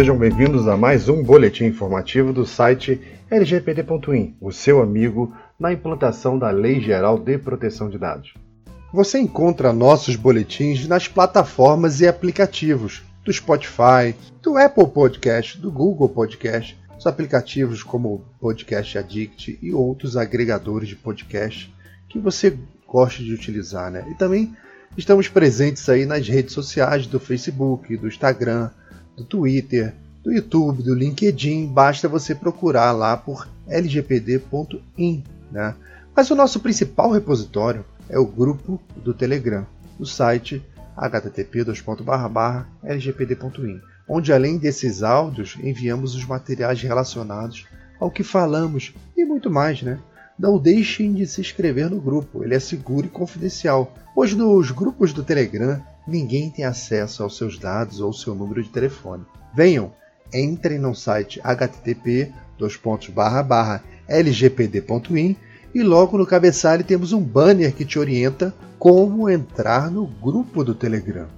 sejam bem-vindos a mais um boletim informativo do site lgpd.in, o seu amigo na implantação da Lei Geral de Proteção de Dados. Você encontra nossos boletins nas plataformas e aplicativos do Spotify, do Apple Podcast, do Google Podcast, os aplicativos como Podcast Addict e outros agregadores de podcast que você gosta de utilizar, né? E também estamos presentes aí nas redes sociais do Facebook, do Instagram, do Twitter, do YouTube, do LinkedIn. Basta você procurar lá por lgpd.in, né? Mas o nosso principal repositório é o grupo do Telegram, no site http://lgpd.in, onde além desses áudios enviamos os materiais relacionados ao que falamos e muito mais, né? Não deixem de se inscrever no grupo, ele é seguro e confidencial, pois nos grupos do Telegram ninguém tem acesso aos seus dados ou seu número de telefone. Venham, entrem no site http://lgpd.in e logo no cabeçalho temos um banner que te orienta como entrar no grupo do Telegram.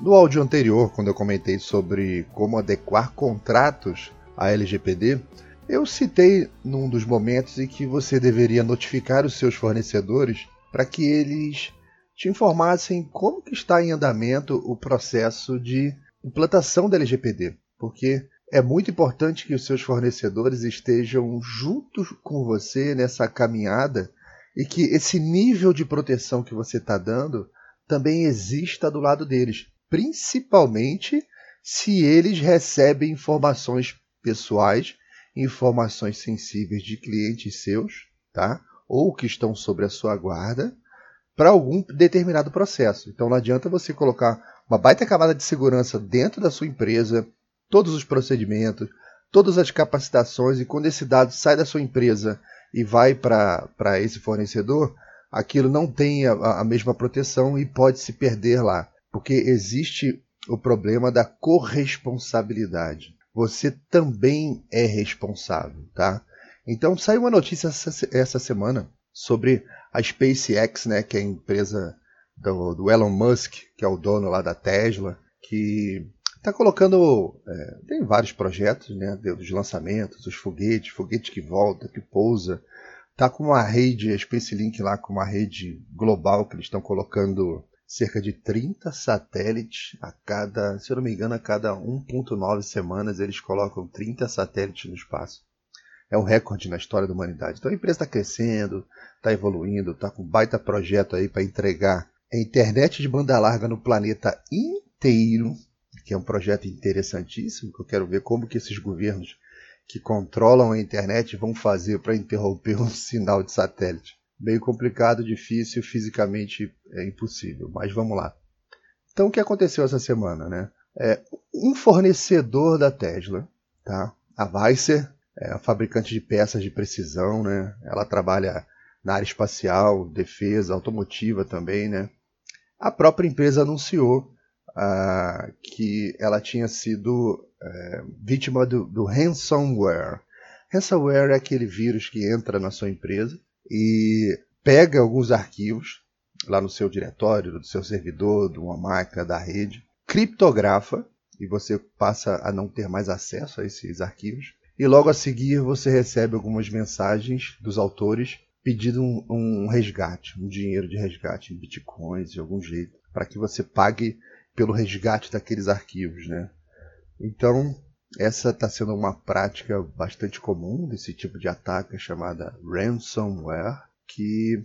No áudio anterior, quando eu comentei sobre como adequar contratos à LGPD, eu citei num dos momentos em que você deveria notificar os seus fornecedores para que eles te informassem como que está em andamento o processo de implantação da LGPD, porque é muito importante que os seus fornecedores estejam juntos com você nessa caminhada e que esse nível de proteção que você está dando também exista do lado deles, principalmente se eles recebem informações pessoais, informações sensíveis de clientes seus, tá? Ou que estão sobre a sua guarda para algum determinado processo. Então não adianta você colocar uma baita camada de segurança dentro da sua empresa, todos os procedimentos, todas as capacitações, e quando esse dado sai da sua empresa e vai para esse fornecedor, aquilo não tem a, a mesma proteção e pode se perder lá. Porque existe o problema da corresponsabilidade. Você também é responsável, tá? Então saiu uma notícia essa, essa semana sobre a SpaceX, né, que é a empresa do, do Elon Musk, que é o dono lá da Tesla, que Está colocando. É, tem vários projetos, né? Dos lançamentos, os foguetes, foguete que volta, que pousa. Está com uma rede, a Space Link lá, com uma rede global que eles estão colocando cerca de 30 satélites a cada, se eu não me engano, a cada 1.9 semanas eles colocam 30 satélites no espaço. É um recorde na história da humanidade. Então a empresa está crescendo, está evoluindo, está com um baita projeto aí para entregar a internet de banda larga no planeta inteiro que é um projeto interessantíssimo, que eu quero ver como que esses governos que controlam a internet vão fazer para interromper um sinal de satélite. Meio complicado, difícil, fisicamente é impossível, mas vamos lá. Então o que aconteceu essa semana, né? É, um fornecedor da Tesla, tá? A Weisser, é fabricante de peças de precisão, né? Ela trabalha na área espacial, defesa, automotiva também, né? A própria empresa anunciou uh, que ela tinha sido uh, vítima do, do ransomware. Ransomware é aquele vírus que entra na sua empresa e pega alguns arquivos lá no seu diretório, do seu servidor, de uma máquina da rede, criptografa e você passa a não ter mais acesso a esses arquivos. E logo a seguir você recebe algumas mensagens dos autores pedindo um, um resgate, um dinheiro de resgate em bitcoins de algum jeito, para que você pague pelo resgate daqueles arquivos, né? Então, essa está sendo uma prática bastante comum desse tipo de ataque chamada ransomware, que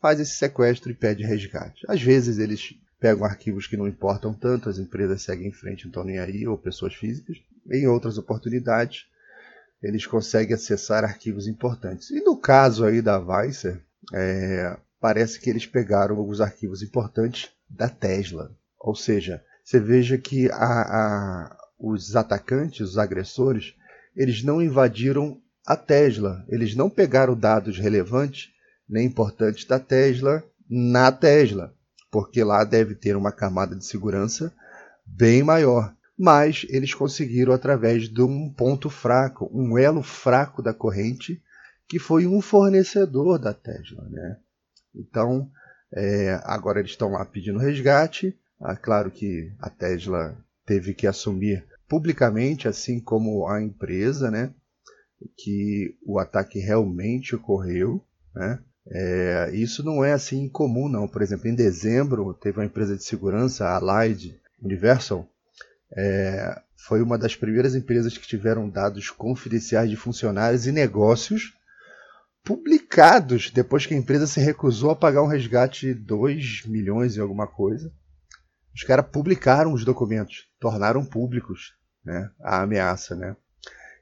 faz esse sequestro e pede resgate. Às vezes eles pegam arquivos que não importam tanto, as empresas seguem em frente, não estão nem aí, ou pessoas físicas. Em outras oportunidades, eles conseguem acessar arquivos importantes. E no caso aí da Weisser, é, parece que eles pegaram alguns arquivos importantes da Tesla. Ou seja, você veja que a, a, os atacantes, os agressores, eles não invadiram a Tesla, eles não pegaram dados relevantes nem importantes da Tesla na Tesla, porque lá deve ter uma camada de segurança bem maior. Mas eles conseguiram através de um ponto fraco, um elo fraco da corrente, que foi um fornecedor da Tesla. Né? Então, é, agora eles estão lá pedindo resgate. Ah, claro que a Tesla teve que assumir publicamente, assim como a empresa, né, que o ataque realmente ocorreu, né? É, isso não é assim comum, não. Por exemplo, em dezembro teve uma empresa de segurança, a Allied Universal, é, foi uma das primeiras empresas que tiveram dados confidenciais de funcionários e negócios publicados depois que a empresa se recusou a pagar um resgate de 2 milhões e alguma coisa. Os caras publicaram os documentos, tornaram públicos né, a ameaça. Né?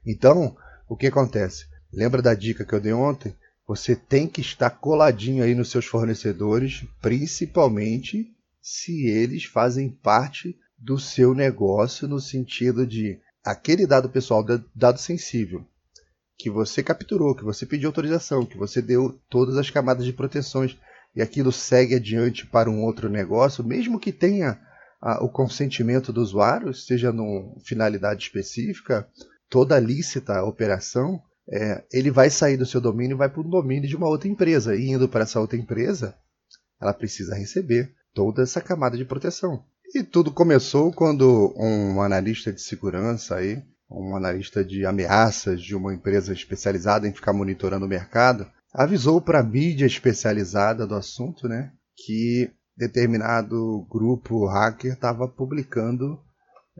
Então, o que acontece? Lembra da dica que eu dei ontem? Você tem que estar coladinho aí nos seus fornecedores, principalmente se eles fazem parte do seu negócio no sentido de aquele dado pessoal, dado sensível, que você capturou, que você pediu autorização, que você deu todas as camadas de proteções e aquilo segue adiante para um outro negócio, mesmo que tenha a, o consentimento do usuário, seja numa finalidade específica, toda lícita operação, é, ele vai sair do seu domínio e vai para o domínio de uma outra empresa. E indo para essa outra empresa, ela precisa receber toda essa camada de proteção. E tudo começou quando um analista de segurança aí, um analista de ameaças de uma empresa especializada em ficar monitorando o mercado, avisou para a mídia especializada do assunto, né, que determinado grupo hacker estava publicando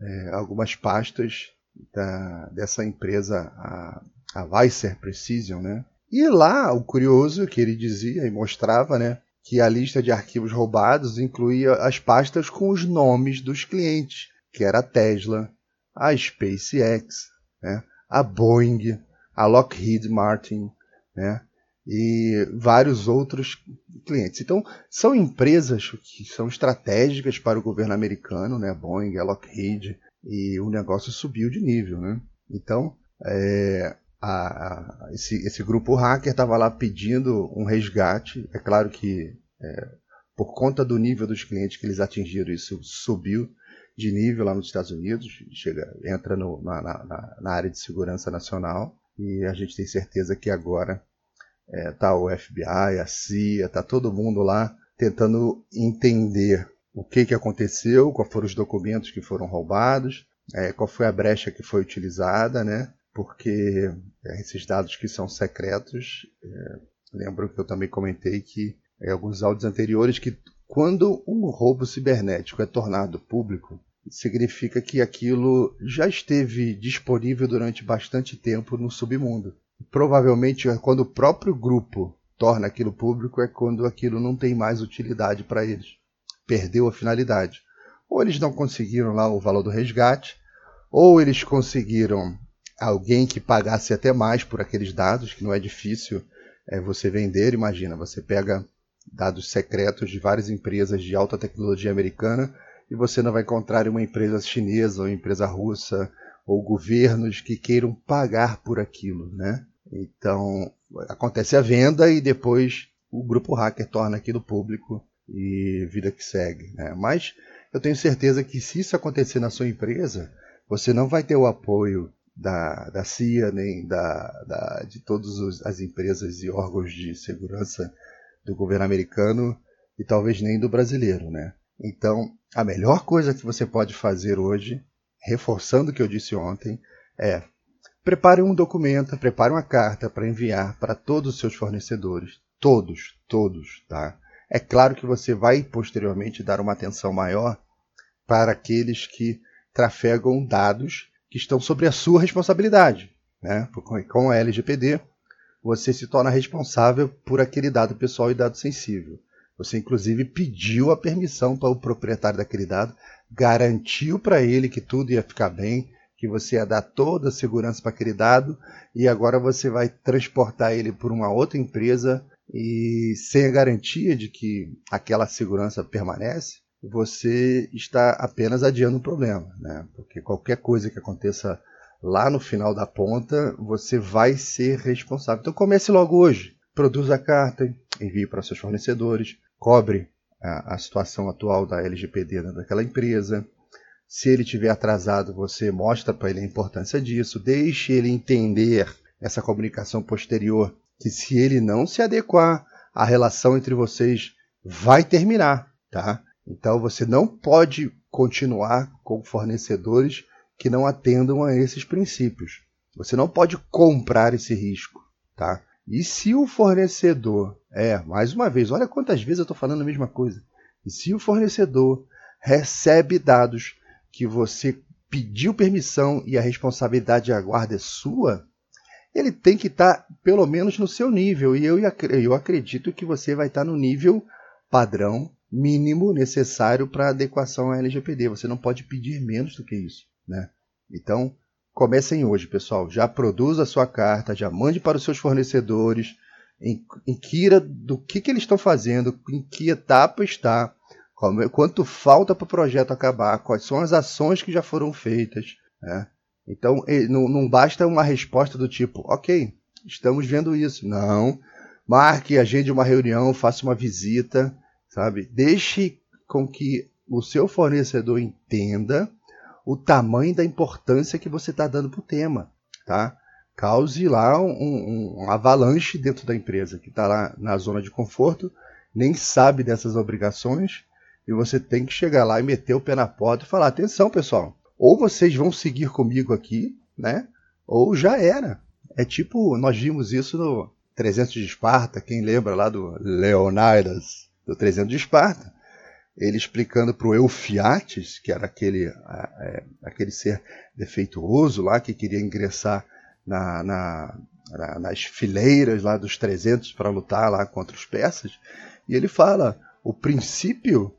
é, algumas pastas da, dessa empresa, a, a Weiser Precision, né? E lá, o curioso que ele dizia e mostrava, né, que a lista de arquivos roubados incluía as pastas com os nomes dos clientes, que era a Tesla, a SpaceX, né, a Boeing, a Lockheed Martin, né, e vários outros clientes. Então, são empresas que são estratégicas para o governo americano, né, Boeing, a Lockheed, e o negócio subiu de nível, né? Então, é, a, a, esse, esse, grupo hacker estava lá pedindo um resgate. É claro que é, por conta do nível dos clientes que eles atingiram, isso subiu de nível lá nos Estados Unidos, chega, entra no, na, na, na, área de segurança nacional e a gente tem certeza que agora está é, o FBI, a CIA, está todo mundo lá tentando entender o que, que aconteceu, quais foram os documentos que foram roubados, é, qual foi a brecha que foi utilizada, né? Porque é, esses dados que são secretos, é, lembro que eu também comentei que em alguns áudios anteriores que quando um roubo cibernético é tornado público, significa que aquilo já esteve disponível durante bastante tempo no submundo. Provavelmente, quando o próprio grupo torna aquilo público, é quando aquilo não tem mais utilidade para eles perdeu a finalidade. Ou eles não conseguiram lá o valor do resgate, ou eles conseguiram alguém que pagasse até mais por aqueles dados, que não é difícil é, você vender. Imagina, você pega dados secretos de várias empresas de alta tecnologia americana e você não vai encontrar uma empresa chinesa ou empresa russa ou governos que queiram pagar por aquilo, né? Então acontece a venda e depois o grupo hacker torna aquilo público e vida que segue. Né? Mas eu tenho certeza que se isso acontecer na sua empresa, você não vai ter o apoio da, da CIA nem da, da, de todas as empresas e órgãos de segurança do governo americano e talvez nem do brasileiro. Né? Então, a melhor coisa que você pode fazer hoje, reforçando o que eu disse ontem, é prepare um documento, prepare uma carta para enviar para todos os seus fornecedores. Todos, todos, tá? É claro que você vai posteriormente dar uma atenção maior para aqueles que trafegam dados que estão sobre a sua responsabilidade. Né? Com a LGPD, você se torna responsável por aquele dado pessoal e dado sensível. Você, inclusive, pediu a permissão para o proprietário daquele dado, garantiu para ele que tudo ia ficar bem, que você ia dar toda a segurança para aquele dado, e agora você vai transportar ele por uma outra empresa e sem a garantia de que aquela segurança permanece, você está apenas adiando o problema, né? Porque qualquer coisa que aconteça lá no final da ponta, você vai ser responsável. Então comece logo hoje. Produza a carta, envie para seus fornecedores, cobre a, a situação atual da LGPD daquela empresa. Se ele tiver atrasado, você mostra para ele a importância disso, deixe ele entender essa comunicação posterior que se ele não se adequar, a relação entre vocês vai terminar, tá? Então você não pode continuar com fornecedores que não atendam a esses princípios. Você não pode comprar esse risco, tá? E se o fornecedor, é, mais uma vez, olha quantas vezes eu estou falando a mesma coisa. E se o fornecedor recebe dados que você pediu permissão e a responsabilidade de aguarda é sua, ele tem que estar tá, pelo menos no seu nível. E eu, eu acredito que você vai estar tá no nível padrão mínimo necessário para adequação à LGPD. Você não pode pedir menos do que isso. Né? Então, comecem hoje, pessoal. Já produza a sua carta, já mande para os seus fornecedores, inquira do que, que eles estão fazendo, em que etapa está, quanto falta para o projeto acabar, quais são as ações que já foram feitas. Né? Então, não basta uma resposta do tipo, ok, estamos vendo isso. Não. Marque, agende uma reunião, faça uma visita, sabe? Deixe com que o seu fornecedor entenda o tamanho da importância que você está dando para o tema, tá? Cause lá um, um, um avalanche dentro da empresa que está lá na zona de conforto, nem sabe dessas obrigações e você tem que chegar lá e meter o pé na porta e falar: atenção, pessoal, ou vocês vão seguir comigo aqui, né? Ou já era. É tipo, nós vimos isso no 300 de Esparta, quem lembra lá do Leonidas, do 300 de Esparta, ele explicando para o Eufiates, que era aquele, é, aquele ser defeituoso lá que queria ingressar na, na, na, nas fileiras lá dos 300 para lutar lá contra os persas, e ele fala: o princípio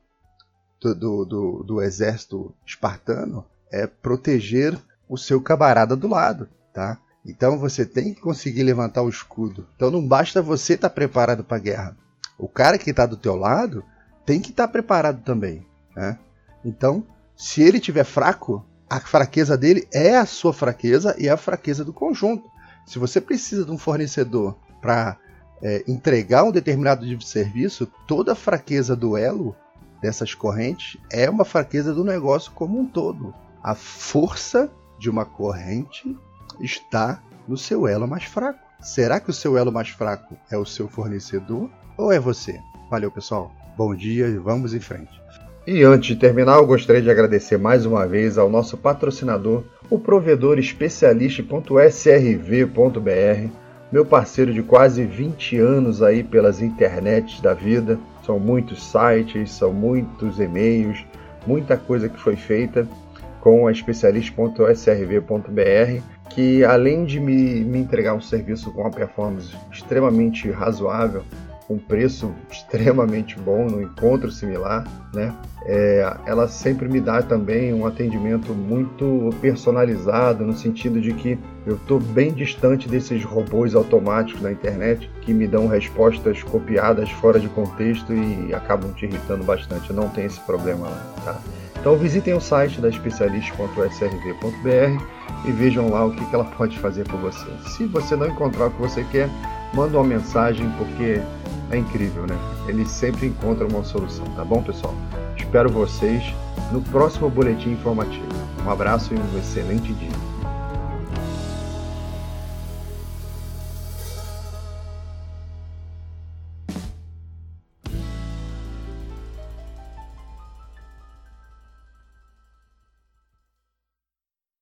do, do, do, do exército espartano é proteger o seu camarada do lado, tá? Então você tem que conseguir levantar o escudo. Então não basta você estar tá preparado para a guerra. O cara que está do teu lado tem que estar tá preparado também, né? Então, se ele tiver fraco, a fraqueza dele é a sua fraqueza e é a fraqueza do conjunto. Se você precisa de um fornecedor para é, entregar um determinado tipo de serviço, toda a fraqueza do elo dessas correntes é uma fraqueza do negócio como um todo. A força de uma corrente está no seu elo mais fraco. Será que o seu elo mais fraco é o seu fornecedor ou é você? Valeu, pessoal. Bom dia e vamos em frente. E antes de terminar, eu gostaria de agradecer mais uma vez ao nosso patrocinador, o provedor especialista.srv.br, meu parceiro de quase 20 anos aí pelas internets da vida. São muitos sites, são muitos e-mails, muita coisa que foi feita com a especialista.srv.br, que além de me, me entregar um serviço com uma performance extremamente razoável, um preço extremamente bom, no encontro similar, né? É, ela sempre me dá também um atendimento muito personalizado, no sentido de que eu estou bem distante desses robôs automáticos na internet que me dão respostas copiadas fora de contexto e acabam te irritando bastante. Eu não tenho esse problema lá, tá? Então visitem o site da especialista.srv.br e vejam lá o que ela pode fazer por você. Se você não encontrar o que você quer, manda uma mensagem porque é incrível, né? Ele sempre encontra uma solução, tá bom, pessoal? Espero vocês no próximo boletim informativo. Um abraço e um excelente dia.